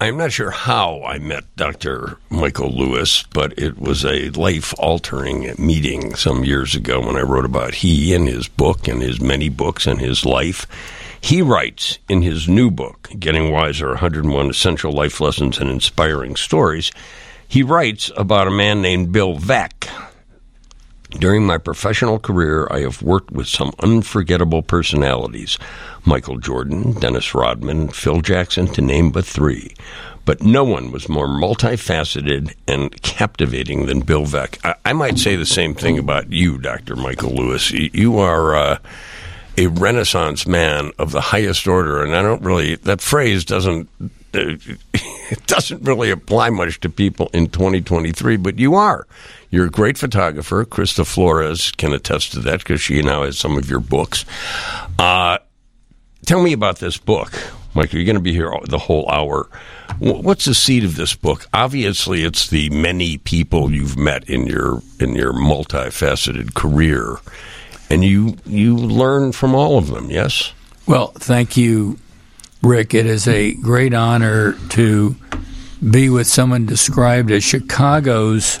I'm not sure how I met Dr. Michael Lewis, but it was a life altering meeting some years ago when I wrote about he and his book and his many books and his life. He writes in his new book, Getting Wiser 101 Essential Life Lessons and Inspiring Stories, he writes about a man named Bill Veeck. During my professional career, I have worked with some unforgettable personalities Michael Jordan, Dennis Rodman, Phil Jackson, to name but three. But no one was more multifaceted and captivating than Bill Veeck. I, I might say the same thing about you, Dr. Michael Lewis. You are. Uh, a renaissance man of the highest order and i don't really that phrase doesn't it doesn't really apply much to people in 2023 but you are you're a great photographer krista flores can attest to that because she now has some of your books uh, tell me about this book mike you're going to be here the whole hour what's the seed of this book obviously it's the many people you've met in your in your multifaceted career and you you learn from all of them. Yes. Well, thank you, Rick. It is a great honor to be with someone described as Chicago's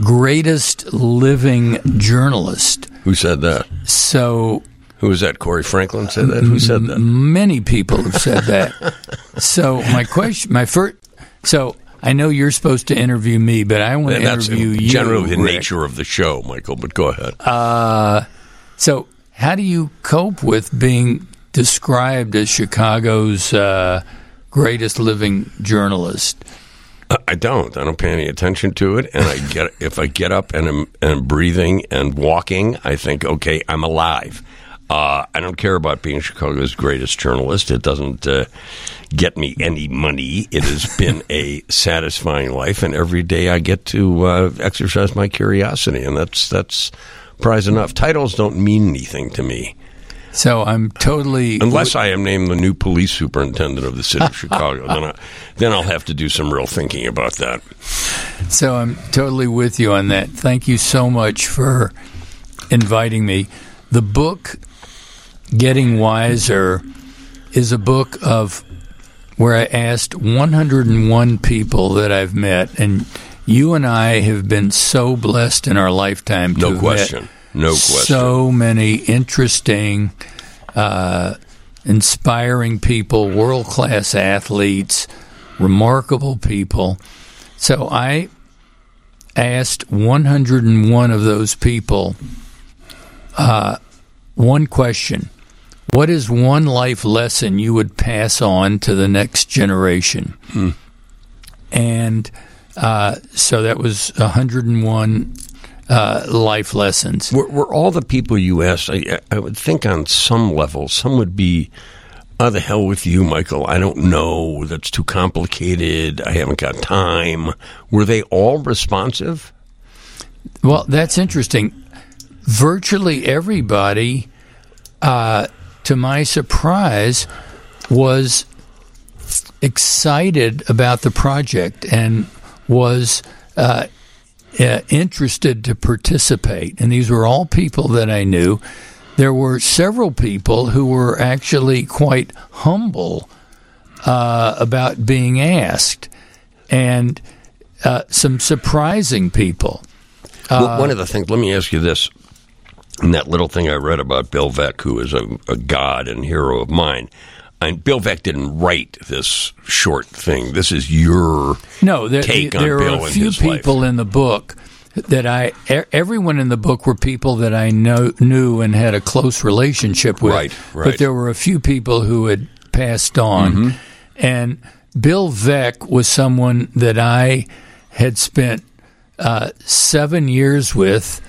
greatest living journalist. Who said that? So. Who was that? Cory Franklin said that. Who said that? Many people have said that. so my question, my first, so I know you're supposed to interview me, but I want to interview you. Generally, the Rick. nature of the show, Michael. But go ahead. Uh, so, how do you cope with being described as Chicago's uh, greatest living journalist? I don't. I don't pay any attention to it, and I get if I get up and I'm, and breathing and walking, I think, okay, I'm alive. Uh, I don't care about being Chicago's greatest journalist. It doesn't uh, get me any money. It has been a satisfying life, and every day I get to uh, exercise my curiosity, and that's that's prize enough. Titles don't mean anything to me. So I'm totally unless I am named the new police superintendent of the city of Chicago, then I, then I'll have to do some real thinking about that. So I'm totally with you on that. Thank you so much for inviting me. The book Getting Wiser is a book of where I asked 101 people that I've met and you and I have been so blessed in our lifetime. To meet. No question. No question. So many interesting, uh, inspiring people, world class athletes, remarkable people. So I asked 101 of those people uh, one question. What is one life lesson you would pass on to the next generation? Hmm. And uh, so that was 101 uh, life lessons. Were, were, all the people you asked, I, I, would think on some level, some would be, oh, the hell with you, Michael. I don't know. That's too complicated. I haven't got time. Were they all responsive? Well, that's interesting. Virtually everybody, uh, to my surprise, was excited about the project and was uh, uh, interested to participate. And these were all people that I knew. There were several people who were actually quite humble uh, about being asked, and uh, some surprising people. Well, one of the things, let me ask you this. In that little thing I read about Bill Veeck, who is a, a god and hero of mine, and Bill Veeck didn't write this short thing. This is your no. There, take there on Bill are a few people life. in the book that I. Everyone in the book were people that I know, knew and had a close relationship with. Right, right. But there were a few people who had passed on, Mm-hmm. and Bill Veeck was someone that I had spent uh, seven years with.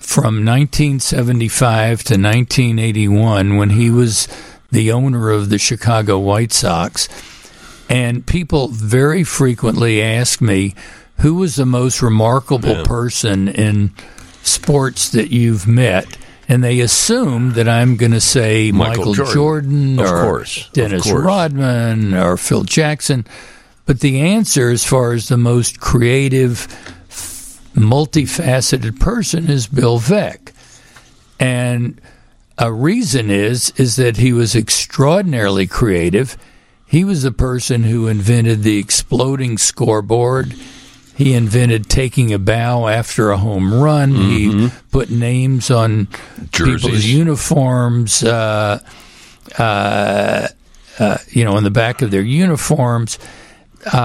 From 1975 to 1981, when he was the owner of the Chicago White Sox. And people very frequently ask me, who was the most remarkable Yeah. person in sports that you've met? And they assume that I'm going to say Michael Michael, Jordan. Jordan, Of or course, Dennis course. Rodman or Phil Jackson. But the answer, as far as the most creative, multifaceted person, is Bill Veeck. And a reason is is that he was extraordinarily creative. he was the person who invented the exploding scoreboard. He invented taking a bow after a home run. He put names on people's uniforms. Uh, uh, uh, you know, on the back of their uniforms.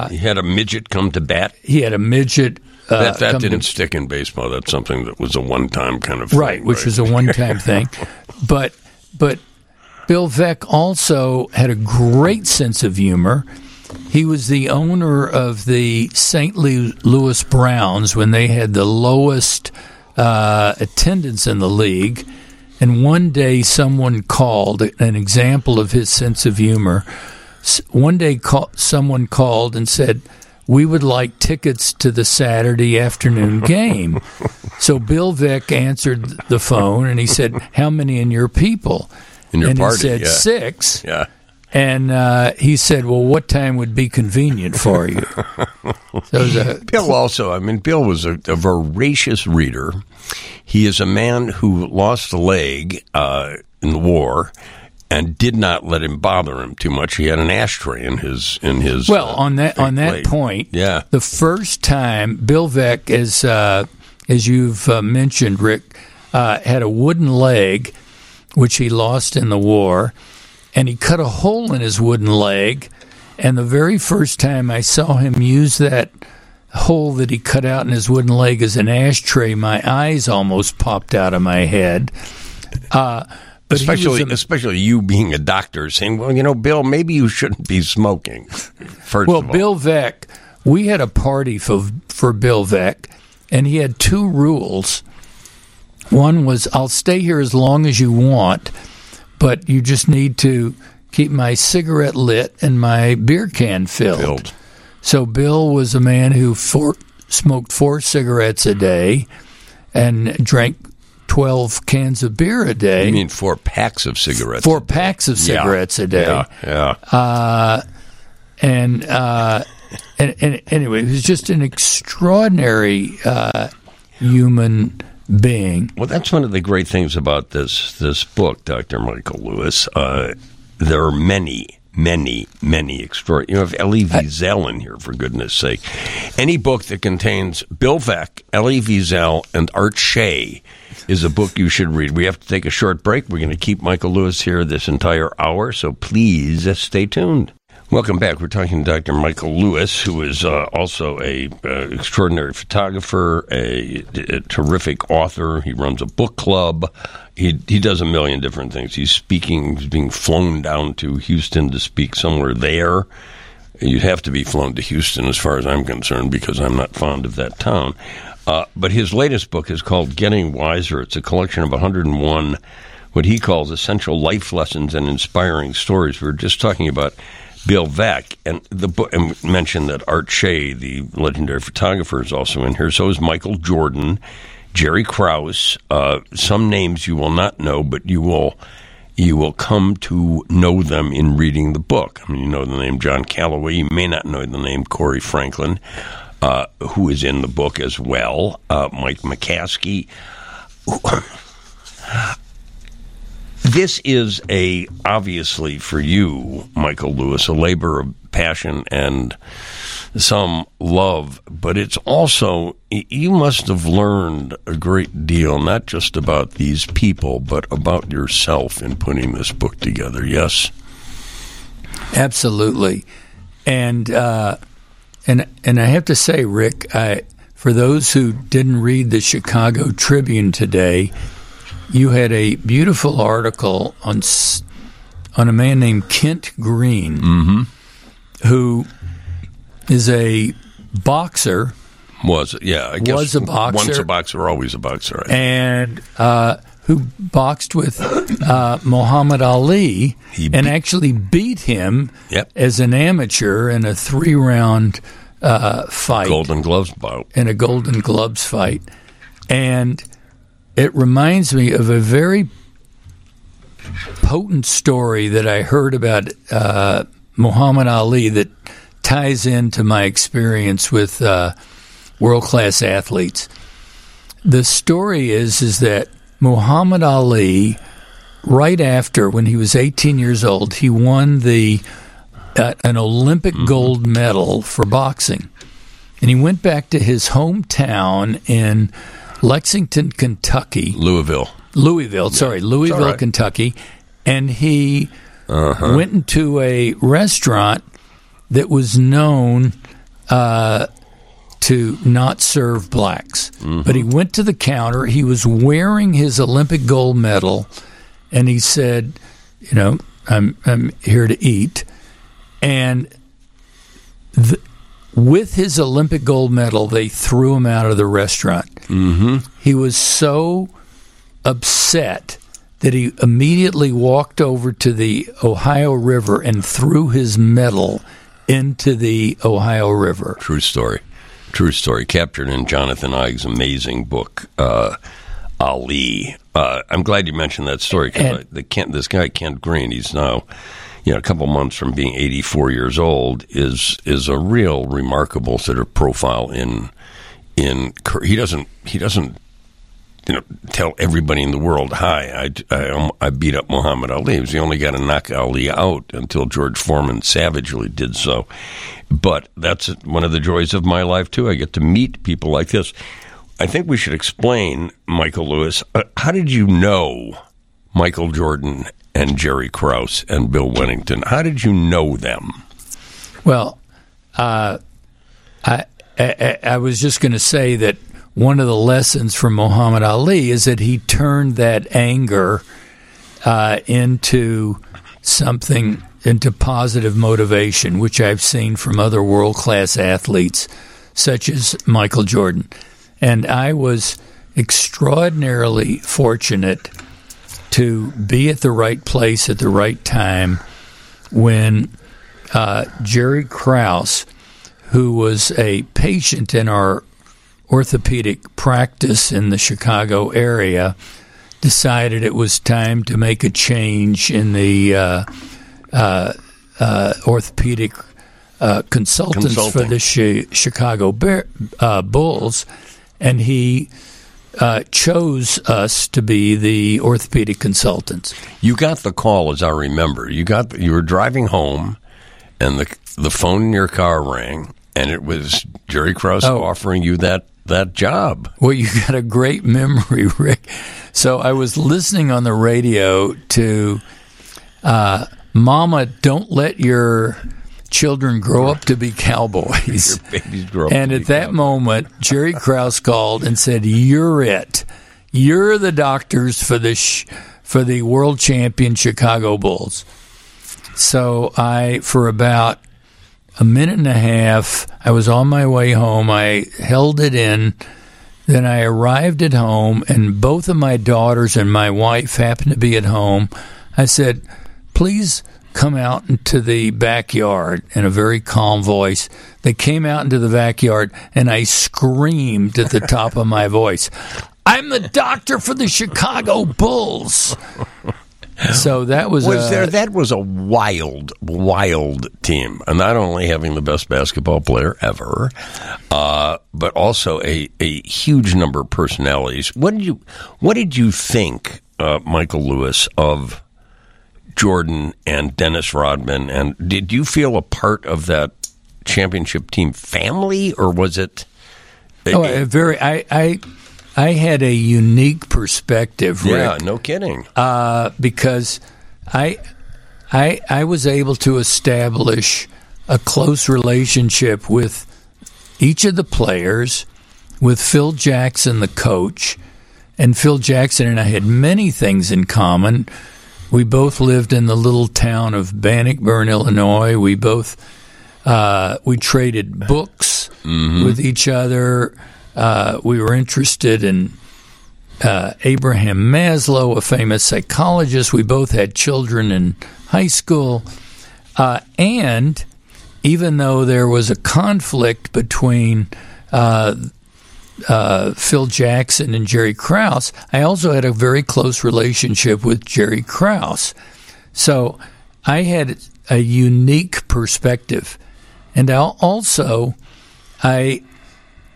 He had a midget come to bat. He had a midget. Uh, That, that didn't stick in baseball. That's something that was a one time kind of right, thing, which was a one-time thing. But but Bill Veeck also had a great sense of humor. He was the owner of the St. Louis Browns when they had the lowest uh, attendance in the league. And one day, someone called an example of his sense of humor. One day, call, someone called and said, "We would like tickets to the Saturday afternoon game." so Bill Veeck answered the phone and he said, "How many in your people?" In your and party, he said yeah. six. Yeah. And uh, he said, "Well, what time would be convenient for you?" so a, Bill also, I mean, Bill was a, a voracious reader. He is a man who lost a leg uh, in the war and did not let him bother him too much. He had an ashtray in his in his well uh, on that on that plate. point. Yeah. the first time Bill Veeck, as uh, as you've uh, mentioned, Rick, uh, had a wooden leg, which he lost in the war, and he cut a hole in his wooden leg. And the very first time I saw him use that hole that he cut out in his wooden leg as an ashtray, my eyes almost popped out of my head. But Especially, especially you being a doctor, saying, "Well, you know, Bill, maybe you shouldn't be smoking." First Well, of all, Well, Bill Veeck, we had a party for for Bill Veeck, and he had two rules. One was, "I'll stay here as long as you want, but you just need to keep my cigarette lit and my beer can filled." Filled. So Bill was a man who four, smoked four cigarettes a day and drank twelve cans of beer a day. I mean, four packs of cigarettes. four packs of Yeah. cigarettes a day Yeah, yeah. and uh, and, and anyway, he was just an extraordinary uh, human being. Well, that's one of the great things about this this book, Dr. Michael Lewis. Uh, there are many, many, many extraordinary. You have Elie Wiesel in here, for goodness sake. Any book that contains Bill Veeck, Elie Wiesel, and Art Shay is a book you should read. We have to take a short break. We're going to keep Michael Lewis here this entire hour, so please uh, stay tuned. Welcome back. We're talking to Dr. Michael Lewis, who is uh, also a uh, extraordinary photographer, a, a terrific author. He runs a book club. He he does a million different things. He's speaking. He's being flown down to Houston to speak somewhere there. You'd have to be flown to Houston, as far as I'm concerned, because I'm not fond of that town. Uh, but his latest book is called Getting Wiser. It's a collection of 101 what he calls essential life lessons and inspiring stories. We were just talking about Bill Veeck, and the book and mentioned that Art Shay, the legendary photographer, is also in here. So is Michael Jordan, Jerry Krause. Uh, some names you will not know, but you will you will come to know them in reading the book. I mean, you know the name John Callaway. You may not know the name Cory Franklin, uh, who is in the book as well. Uh, Mike McCaskey. This is a obviously for you, Michael Lewis, a labor of passion and some love, but it's also you must have learned a great deal, not just about these people, but about yourself in putting this book together. Yes, Absolutely, and uh, and and I have to say, Rick, I, for those who didn't read the Chicago Tribune today, you had a beautiful article on on a man named Kent Green, who is a boxer was yeah. I guess Was a boxer. Once a boxer, always a boxer. Think. and uh, who boxed with uh, Muhammad Ali and actually beat him Yep. as an amateur in a three round uh, fight Golden Gloves bout. in a Golden Gloves fight. And it reminds me of a very potent story that I heard about uh, Muhammad Ali that ties into my experience with uh, world class athletes. The story is is that Muhammad Ali, right after when he was 18 years old, he won the uh, an Olympic gold medal for boxing. And he went back to his hometown in Lexington, Kentucky. Louisville. Louisville, sorry, Louisville, right. Kentucky. And he Uh-huh. went into a restaurant that was known uh, to not serve blacks. Mm-hmm. But he went to the counter. He was wearing his Olympic gold medal, and he said, "You know, I'm I'm here to eat." And the, with his Olympic gold medal, they threw him out of the restaurant. Mm-hmm. He was so upset that he immediately walked over to the Ohio River and threw his medal into the Ohio River. True story. True story. Captured in Jonathan Eig's amazing book, uh, Ali. Uh, I'm glad you mentioned that story because And- the Kent, this guy Kent Green, he's now, you know, a couple months from being 84 years old, is is a real remarkable sort of profile in in. He doesn't he doesn't you know, tell everybody in the world, "Hi, I, I, um, I beat up Muhammad Ali." He was the only guy to knock Ali out until George Foreman savagely did so. But that's one of the joys of my life too. I get to meet people like this. I think we should explain, Michael Lewis. Uh, how did you know Michael Jordan and Jerry Krause and Bill Wennington? How did you know them? Well, uh, I, I I was just going to say that one of the lessons from Muhammad Ali is that he turned that anger uh, into something into positive motivation, which I've seen from other world class athletes such as Michael Jordan. And I was extraordinarily fortunate to be at the right place at the right time when uh, Jerry Krause, who was a patient in our orthopedic practice in the Chicago area, decided it was time to make a change in the uh, uh, uh, orthopedic uh, consultants for the Chi- Chicago Bear, uh, Bulls, and he uh, chose us to be the orthopedic consultants. You got the call, as I remember. You got the, you were driving home, and the the phone in your car rang, and it was Jerry Krause Oh. offering you that that job. Well, you got a great memory, Rick. So I was listening on the radio to uh, Mama, don't let your children grow up to be cowboys. Babies grow up And at that cowboys. moment, Jerry Krause called and said, "You're it. You're the doctors for the sh- for the world champion Chicago Bulls." So I, for about a minute and a half, I was on my way home. I held it in. Then I arrived at home, and both of my daughters and my wife happened to be at home. I said, "Please." Come out into the backyard in a very calm voice. They came out into the backyard, and I screamed at the top of my voice, I'm the doctor for the Chicago Bulls. So that was, Was uh, there that was a wild, wild team, and not only having the best basketball player ever, uh, but also a, a huge number of personalities. What did you What did you think, uh, Michael Lewis, of Jordan and Dennis Rodman? And did you feel a part of that championship team family, or was it? Oh, a very. I, I, I had a unique perspective, Rick, yeah, no kidding. uh, because I, I, I was able to establish a close relationship with each of the players, with Phil Jackson, the coach, and Phil Jackson and I had many things in common. We both lived in the little town of Bannockburn, Illinois. We both uh, we traded books with each other. Uh, we were interested in uh, Abraham Maslow, a famous psychologist. We both had children in high school. Uh, and even though there was a conflict between uh, uh, Phil Jackson and Jerry Krause, I also had a very close relationship with Jerry Krause. So I had a unique perspective. And I'll also, I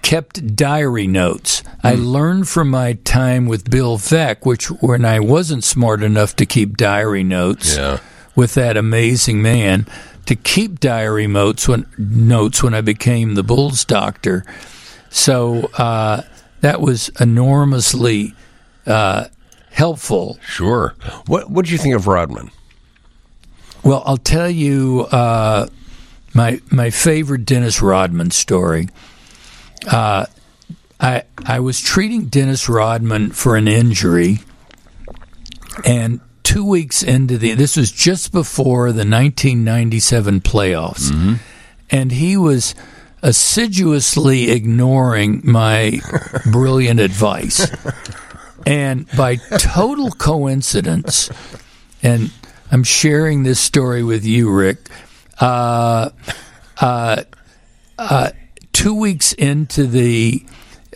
kept diary notes. I learned from my time with Bill Veeck, which when I wasn't smart enough to keep diary notes Yeah. with that amazing man, to keep diary notes when notes when I became the Bulls doctor. So uh, that was enormously uh, helpful. Sure. What What did you think of Rodman? Well, I'll tell you uh, my my favorite Dennis Rodman story. Uh, I I was treating Dennis Rodman for an injury, and two weeks into the this was just before the 1997 playoffs, mm-hmm. and he was assiduously ignoring my brilliant advice. And by total coincidence, and I'm sharing this story with you, Rick. Uh, uh, uh, two weeks into the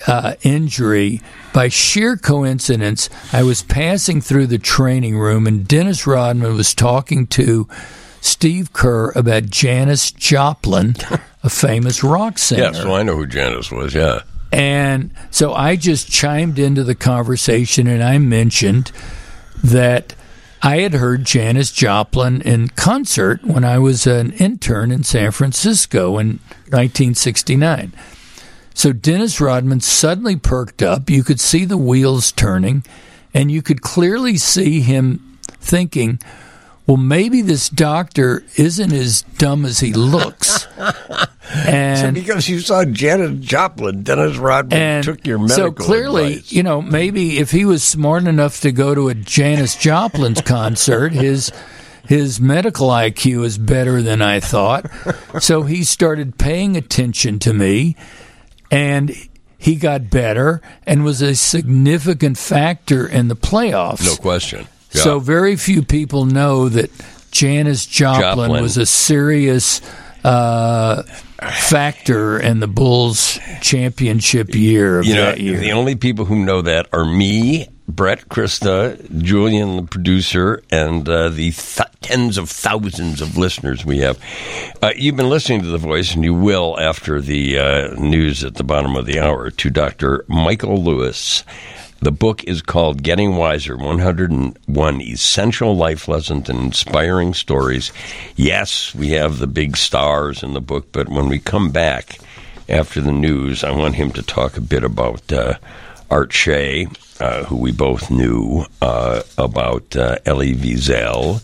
uh, injury, by sheer coincidence, I was passing through the training room, and Dennis Rodman was talking to Steve Kerr about Janis Joplin, a famous rock singer. Yeah, so I know who Janis was, yeah. And so I just chimed into the conversation and I mentioned that I had heard Janis Joplin in concert when I was an intern in San Francisco in 1969. So Dennis Rodman suddenly perked up. You could see the wheels turning, and you could clearly see him thinking, well, maybe this doctor isn't as dumb as he looks. and so because you saw Janis Joplin, Dennis Rodman took your medical So clearly, advice. you know, maybe if he was smart enough to go to a Janis Joplin's concert, his his medical IQ is better than I thought. So he started paying attention to me, and he got better and was a significant factor in the playoffs. No question. Yeah. So very few people know that Janis Joplin, Joplin. was a serious uh, factor in the Bulls championship year of you know, that year. The only people who know that are me, Brett, Krista, Julian, the producer, and uh, the th- tens of thousands of listeners we have. Uh, you've been listening to The Voice, and you will after the uh, news at the bottom of the hour, to Dr. Michael Lewis. The book is called Getting Wiser 101 Essential Life Lessons and Inspiring Stories. Yes, we have the big stars in the book, but when we come back after the news, I want him to talk a bit about uh, Art Shay, uh, who we both knew, uh, about uh, Elie Wiesel.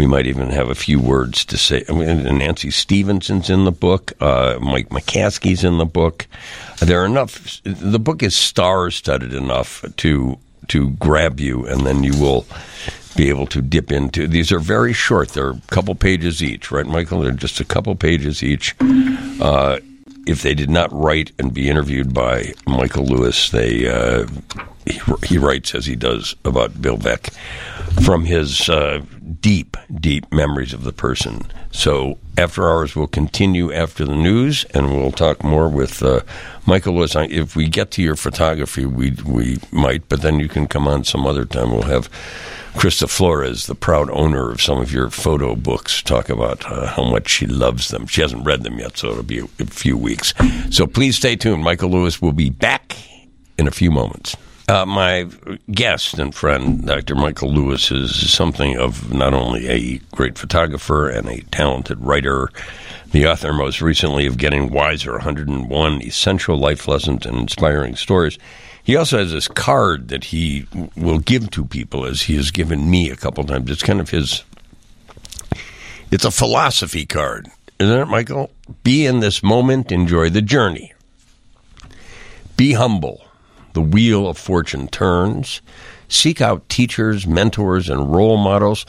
We might even have a few words to say. I mean, Nancy Stevenson's in the book. Uh, Mike McCaskey's in the book. There are enough. The book is star-studded enough to to grab you, and then you will be able to dip into. These are very short. They're a couple pages each, right, Michael? They're just a couple pages each. Uh, if they did not write and be interviewed by Michael Lewis, they uh, he, he, writes as he does about Bill Veeck from his uh, deep, deep memories of the person. So after hours, we'll continue after the news, and we'll talk more with uh, Michael Lewis. If we get to your photography, we we might, but then you can come on some other time. We'll have Krista Flores, the proud owner of some of your photo books, talk about uh, how much she loves them. She hasn't read them yet, so it'll be a, few weeks. So please stay tuned. Michael Lewis will be back in a few moments. Uh, my guest and friend, Dr. Michael Lewis, is something of not only a great photographer and a talented writer, the author most recently of Getting Wiser 101 Essential Life Lessons and Inspiring Stories. He also has this card that he will give to people, as he has given me a couple times. It's kind of his. It's a philosophy card, isn't it, Michael? Be in this moment, enjoy the journey. Be humble. The wheel of fortune turns. Seek out teachers, mentors, and role models.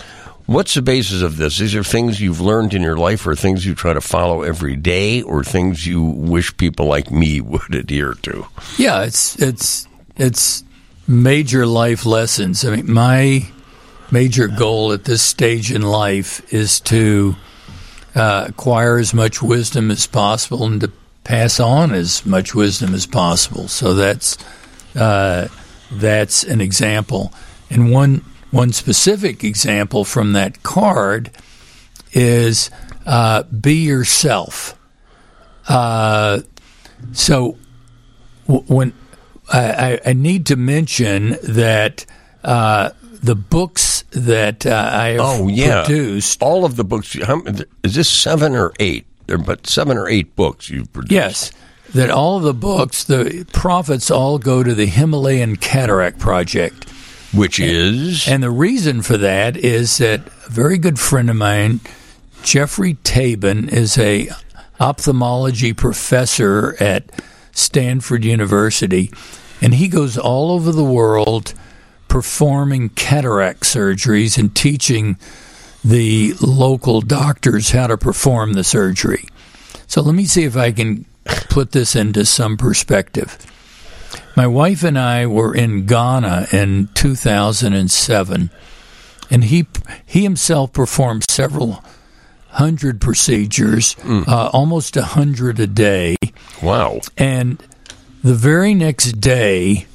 What's the basis of this? These are things you've learned in your life, or things you try to follow every day, or things you wish people like me would adhere to. Yeah, it's it's it's major life lessons. I mean, my major goal at this stage in life is to uh, acquire as much wisdom as possible and to pass on as much wisdom as possible. So that's uh, that's an example, and one one specific example from that card is uh, be yourself. Uh, so w- when I, I, need to mention that uh, the books that uh, I have Oh yeah, produced. all of the books. How, is this seven or eight? There, but seven or eight books you've produced. Yes, that all of the books, the profits all go to the Himalayan Cataract Project. Which is And the reason for that is that a very good friend of mine, Geoffrey Tabin, is a ophthalmology professor at Stanford University, and he goes all over the world performing cataract surgeries and teaching the local doctors how to perform the surgery. So let me see if I can put this into some perspective. My wife and I were in Ghana in 2007, and he he himself performed several hundred procedures, uh, almost a hundred a day. wow. And the very next day,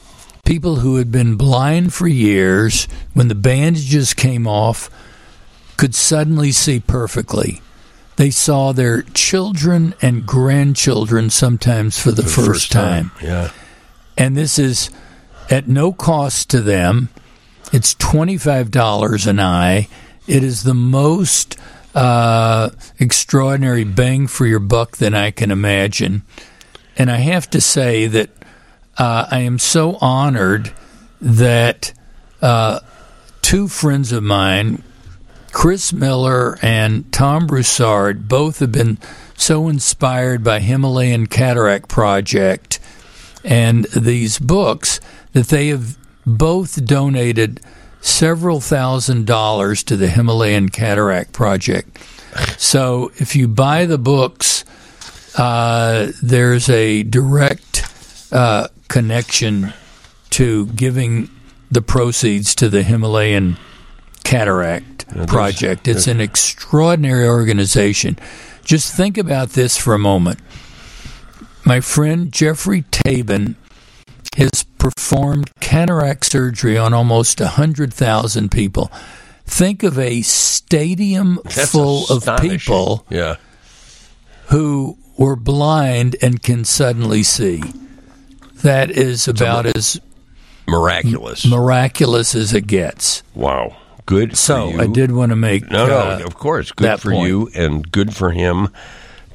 people who had been blind for years, when the bandages came off, could suddenly see perfectly. They saw their children and grandchildren sometimes for the, first, time. Yeah. And this is at no cost to them. It's $25 an eye. It is the most uh, extraordinary bang for your buck that I can imagine. And I have to say that uh, I am so honored that uh, two friends of mine, Chris Miller and Tom Broussard, both have been so inspired by Himalayan Cataract Project and these books that they have both donated several thousand dollars to the Himalayan Cataract Project. So if you buy the books, uh, there's a direct uh, connection to giving the proceeds to the Himalayan Cataract Project. It's an extraordinary organization. Just think about this for a moment. My friend Geoffrey Tabin has performed cataract surgery on almost 100,000 people. Think of a stadium That's full of people Yeah. who were blind and can suddenly see. That is about as Miraculous. miraculous as it gets. wow. Good. for So. I did want to make No, no, uh, of course. Good for point. you and good for him.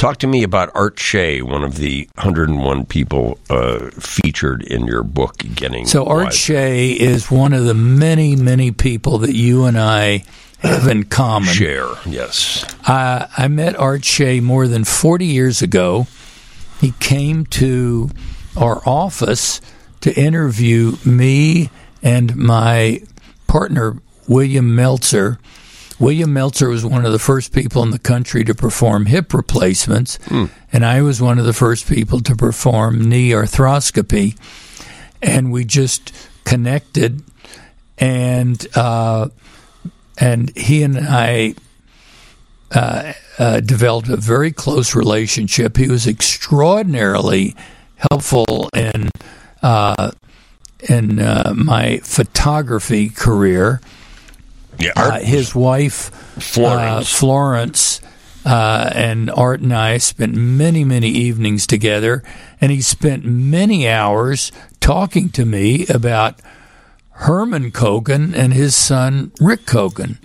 Talk to me about Art Shay, one of the 101 people uh, featured in your book, Getting So Art Wise. Shay is one of the many, many people that you and I have in common. Share, yes. Uh, I met Art Shay more than 40 years ago. He came to our office to interview me and my partner, William Meltzer. William Meltzer was one of the first people in the country to perform hip replacements, and I was one of the first people to perform knee arthroscopy. And we just connected, and uh, and he and I uh, developed a very close relationship. He was extraordinarily helpful in uh, in uh, my photography career. Yeah, Uh, his wife, Florence. uh, Florence, uh, and Art and I spent many, many evenings together, and he spent many hours talking to me about Herman Kogan and his son Rick Kogan.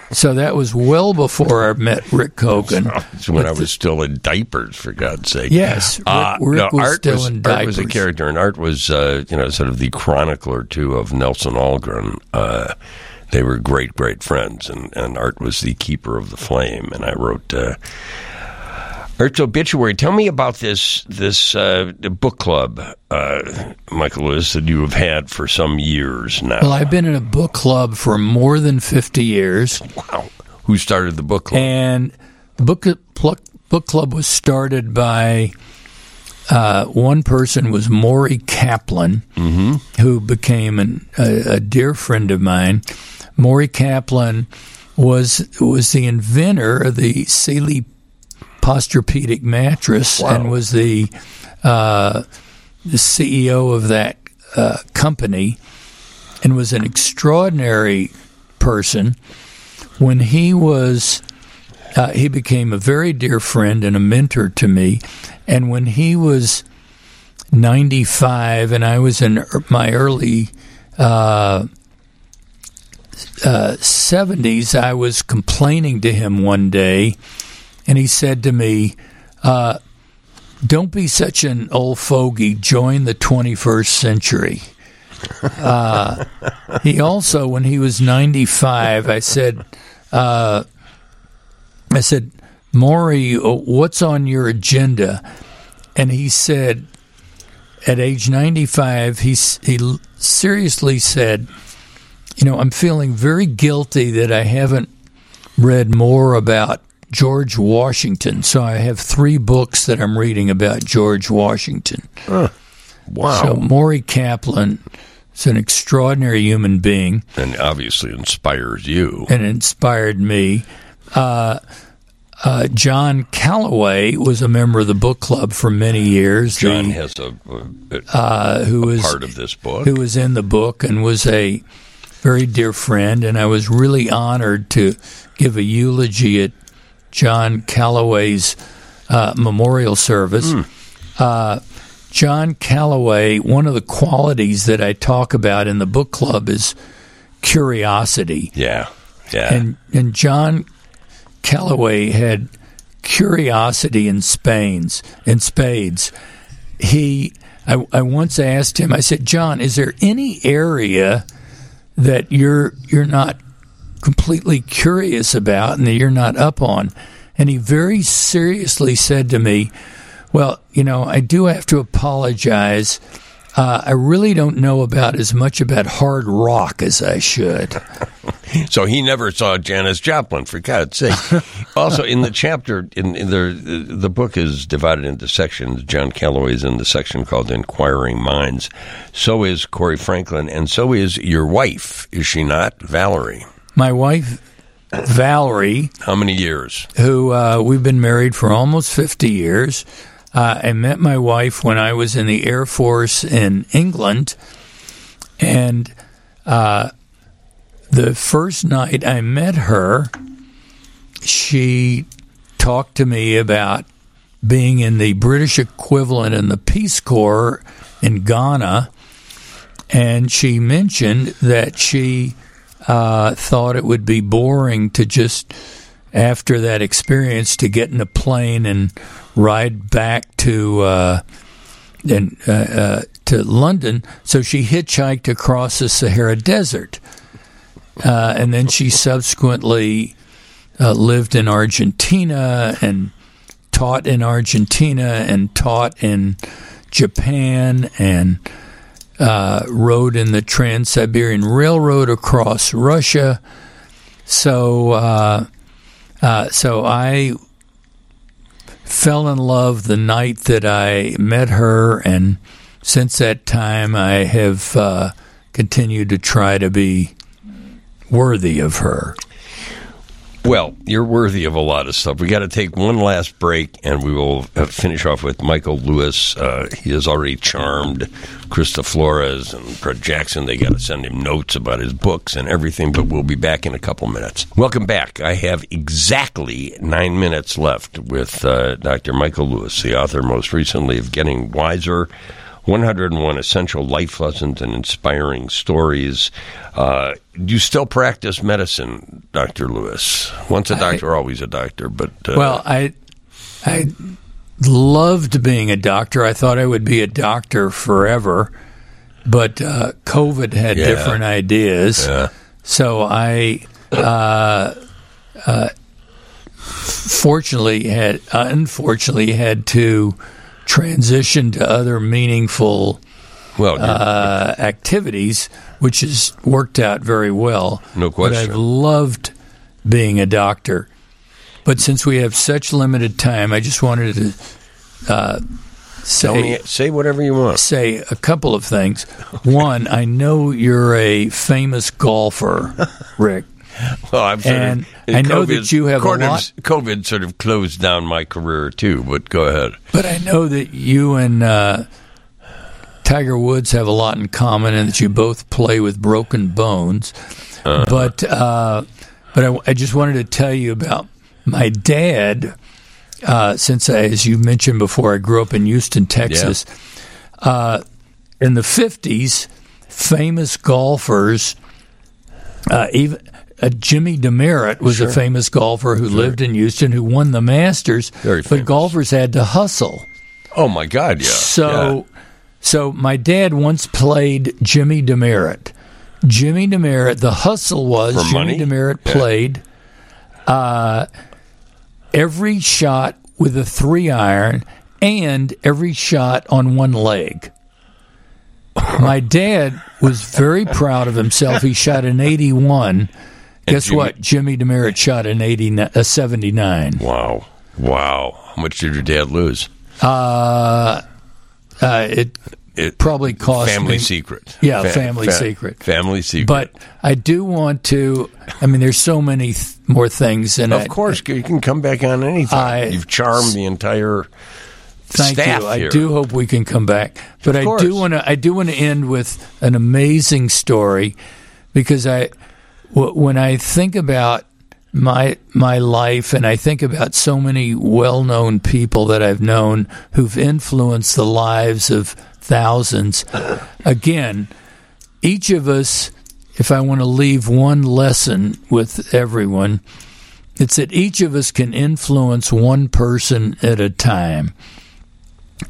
so that was well before I met Rick Kogan. It's when I was still in diapers, for God's sake. Yes, Rick, Uh, Rick no, was Art still was, in Art was a character, and Art was, uh, you know, sort of the chronicler too of Nelson Algren. They were great, great friends, and, and Art was the keeper of the flame. And I wrote uh, Art's obituary. Tell me about this this uh, book club, uh, Michael Lewis, that you have had for some years now. Well, I've been in a book club for more than 50 years. wow, who started the book club? And the book book, club was started by uh, one person was Maury Kaplan, who became an, a, a dear friend of mine. Maury Kaplan was was the inventor of the Sealy Posturepedic mattress Wow. and was the uh, the CEO of that uh, company and was an extraordinary person. When he was uh, he became a very dear friend and a mentor to me. And when he was 95 and I was in er- my early uh, uh, 70s, I was complaining to him one day, and he said to me, uh, Don't be such an old fogey, join the 21st century. Uh, he also, when he was 95, I said, uh, I said, Maury, what's on your agenda? And he said, at age 95, he, he seriously said, You know, I'm feeling very guilty that I haven't read more about George Washington. So I have three books that I'm reading about George Washington. Huh. Wow. So Maury Kaplan is an extraordinary human being. And obviously inspires you. And inspired me. Uh, uh, John Callaway was a member of the book club for many years. John the, has a, a, uh, who a was part of this book. who was in the book and was a very dear friend, and I was really honored to give a eulogy at John Callaway's uh, memorial service. Uh, John Callaway, one of the qualities that I talk about in the book club is curiosity. yeah, yeah. And and John Callaway had curiosity in spades. In spades, he. I, I once asked him. I said, John, is there any area that you're you're not completely curious about and that you're not up on? And he very seriously said to me, "Well, you know, I do have to apologize." Uh, I really don't know about as much about hard rock as I should. So he never saw Janis Joplin, for God's sake. also, in the chapter, in, in the the book is divided into sections. John Callaway is in the section called "Inquiring Minds." So is Cory Franklin, and so is your wife, is she not, Valerie? My wife, Valerie, How many years? who uh, we've been married for almost 50 years. Uh, I met my wife when I was in the Air Force in England. And uh, the first night I met her, she talked to me about being in the British equivalent in the Peace Corps in Ghana. And she mentioned that she uh, thought it would be boring to just after that experience to get in a plane and ride back to uh, uh, uh, to London. So she hitchhiked across the Sahara Desert, uh, and then she subsequently uh, lived in Argentina and taught in Argentina and taught in Japan and uh, rode in the Trans Siberian Railroad across Russia. So, so I fell in love the night that I met her, and since that time, I have uh, continued to try to be worthy of her. Well, you're worthy of a lot of stuff. We got to take one last break, and we will finish off with Michael Lewis. Uh, he has already charmed Krista Flores and Fred Jackson. They got to send him notes about his books and everything, but we'll be back in a couple minutes. Welcome back. I have exactly nine minutes left with uh, Dr. Michael Lewis, the author most recently of Getting Wiser. 101 essential life lessons and inspiring stories. Uh, do you still practice medicine, Dr. Lewis? Once a doctor, always a doctor. But uh, Well, I I loved being a doctor. I thought I would be a doctor forever, but uh, COVID had Yeah. different ideas. Yeah. So I, uh, uh, fortunately, had unfortunately had to transition to other meaningful well, uh, activities, which has worked out very well. No But question. I've loved being a doctor. But since we have such limited time, I just wanted to uh, tell me, say say whatever you want. say a couple of things. One, I know you're a famous golfer, Rick. Well, I'm sort And of, I know that you have a COVID, lot- COVID sort of closed down my career too. But go ahead. But I know that you and uh, Tiger Woods have a lot in common, and that you both play with broken bones. But uh, but I, I just wanted to tell you about my dad. Uh, since, I, as you mentioned before, I grew up in Houston, Texas. Uh, in the fifties, famous golfers Uh, even uh, Jimmy Demaret was a famous golfer who lived in Houston who won the Masters. Very but golfers had to hustle. Oh my God! Yeah. So, so my dad once played Jimmy Demaret. Jimmy Demaret. The hustle was For Jimmy money? Demaret Yeah. played uh, every shot with a three iron and every shot on one leg. My dad was very proud of himself. He shot an 81. Guess Jimmy- what? Jimmy Demaret shot an 80, a 79. Wow. Wow. How much did your dad lose? Uh, uh, it It probably cost family me. secret. Yeah, family secret. Family secret. But I do want to. I mean, there's so many th- more things, and of I, course, you can come back on anytime. I- You've charmed the entire thank staff you. I do hope we can come back, but I do want to. I do want to end with an amazing story because I, when I think about my my life and I think about so many well-known people that I've known who've influenced the lives of thousands. Again, each of us, if I want to leave one lesson with everyone, it's that each of us can influence one person at a time.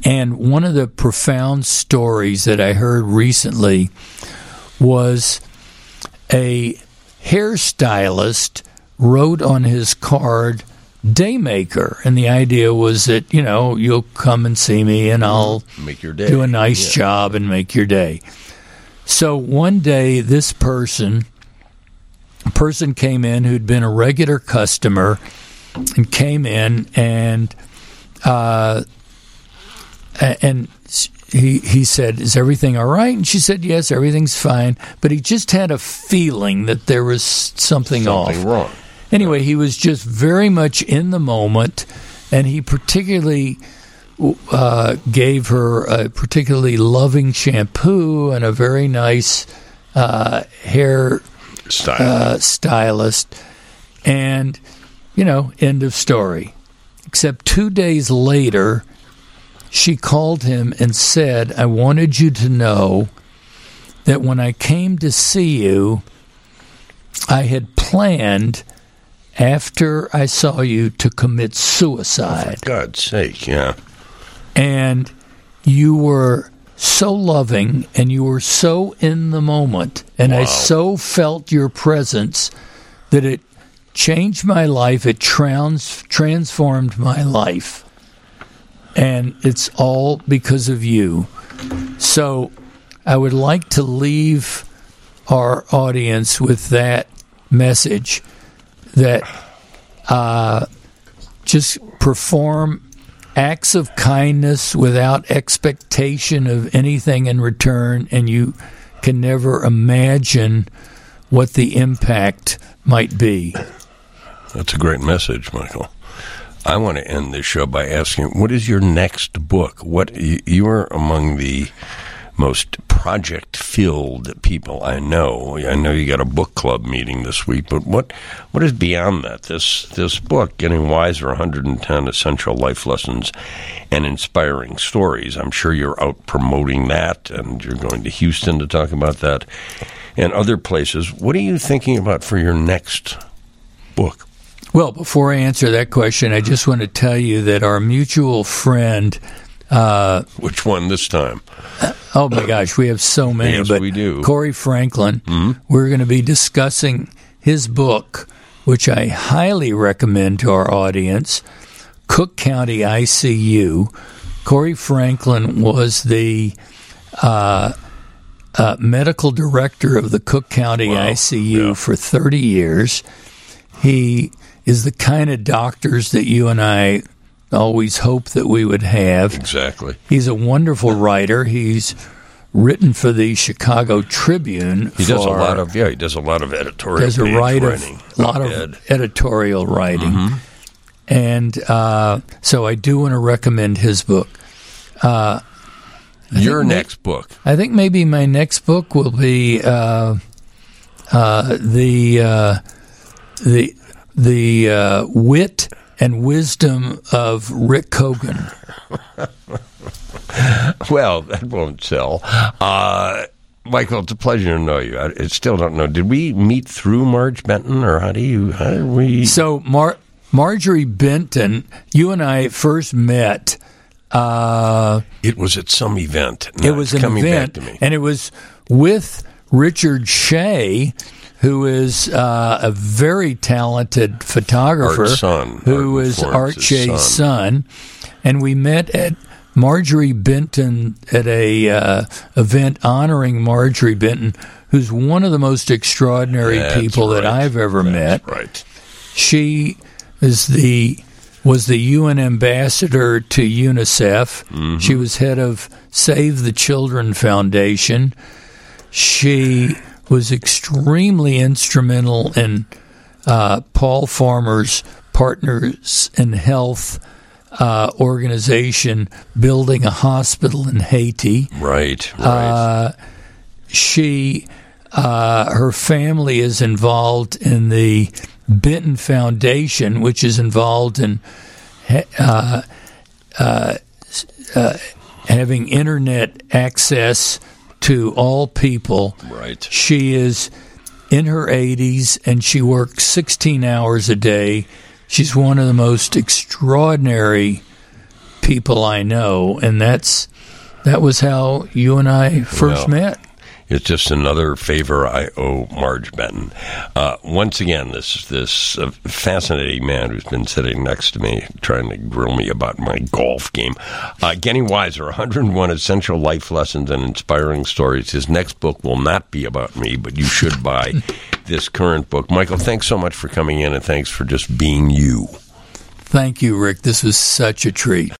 And one of the profound stories that I heard recently was a hairstylist wrote on his card daymaker and the idea was that you know you'll come and see me and I'll make your day. do a nice Yeah. job and make your day. So one day, this person, a person came in who'd been a regular customer, and came in and, uh, and he he said, "Is everything all right?" And she said, "Yes, everything's fine." But he just had a feeling that there was something, off. Wrong. Anyway, he was just very much in the moment, and he particularly uh, gave her a particularly loving shampoo and a very nice uh, hair Style. uh, stylist. And, you know, end of story. Except two days later, she called him and said, I wanted you to know that when I came to see you, I had planned after I saw you to commit suicide. For God's sake, yeah. And you were so loving and you were so in the moment. And I so felt your presence that it changed my life. It trans- transformed my life. And it's all because of you. So I would like to leave our audience with that message that uh, just perform acts of kindness without expectation of anything in return, and you can never imagine what the impact might be. That's a great message, Michael. I want to end this show by asking, what is your next book? What you are among the most project-filled people I know. I know you got a book club meeting this week, but what what is beyond that? This this book, Getting Wiser: 110 Essential Life Lessons and Inspiring Stories. I'm sure you're out promoting that, and you're going to Houston to talk about that, and other places. What are you thinking about for your next book? Well, before I answer that question, I just want to tell you that our mutual friend. Uh, Which one this time? oh my gosh, we have so many. Yes, but we do. Cory Franklin. We're going to be discussing his book, which I highly recommend to our audience. Cook County ICU. Cory Franklin was the uh, uh, medical director of the Cook County Wow. ICU Yeah. for 30 years. He is the kind of doctors that you and I always hope that we would have. Exactly. He's a wonderful writer. He's written for the Chicago Tribune. He does a lot of yeah. He does a lot of editorial. does a write writing. of, lot of Ed. editorial writing, Mm-hmm. and uh, so I do want to recommend his book. Your may- next book. I think maybe my next book will be uh, uh, the uh, the the uh, wit and wisdom of Rick Kogan. Well, that won't sell. Uh, Michael, it's a pleasure to know you. I, I still don't know. Did we meet through Marge Benton, or how do you? How do we? So, Mar- Marjorie Benton, you and I first met. Uh, it was at some event. it was an coming event, back to me. and it was with Richard Shay, who is uh, a very talented photographer, son, who Art is Art son. son, and we met at Marjorie Benton at a uh, event honoring Marjorie Benton, who's one of the most extraordinary That's people that. I've ever met. Right. She is the was the UN ambassador to UNICEF. She was head of Save the Children Foundation. She was extremely instrumental in uh, Paul Farmer's Partners in Health uh, organization building a hospital in Haiti Right. Right. uh, she uh, her family is involved in the Benton Foundation, which is involved in uh, uh, uh, having internet access to all people. right. She is in her 80s and she works 16 hours a day. She's one of the most extraordinary people I know, and that's that was how you and I first Well, met. It's just another favor I owe Marge Benton. Uh, once again, this this uh, fascinating man who's been sitting next to me trying to grill me about my golf game. Uh, Getting Wiser 101 Essential Life Lessons and Inspiring Stories. His next book will not be about me, but you should buy this current book. Michael, thanks so much for coming in and thanks for just being you. Thank you, Rick. This was such a treat.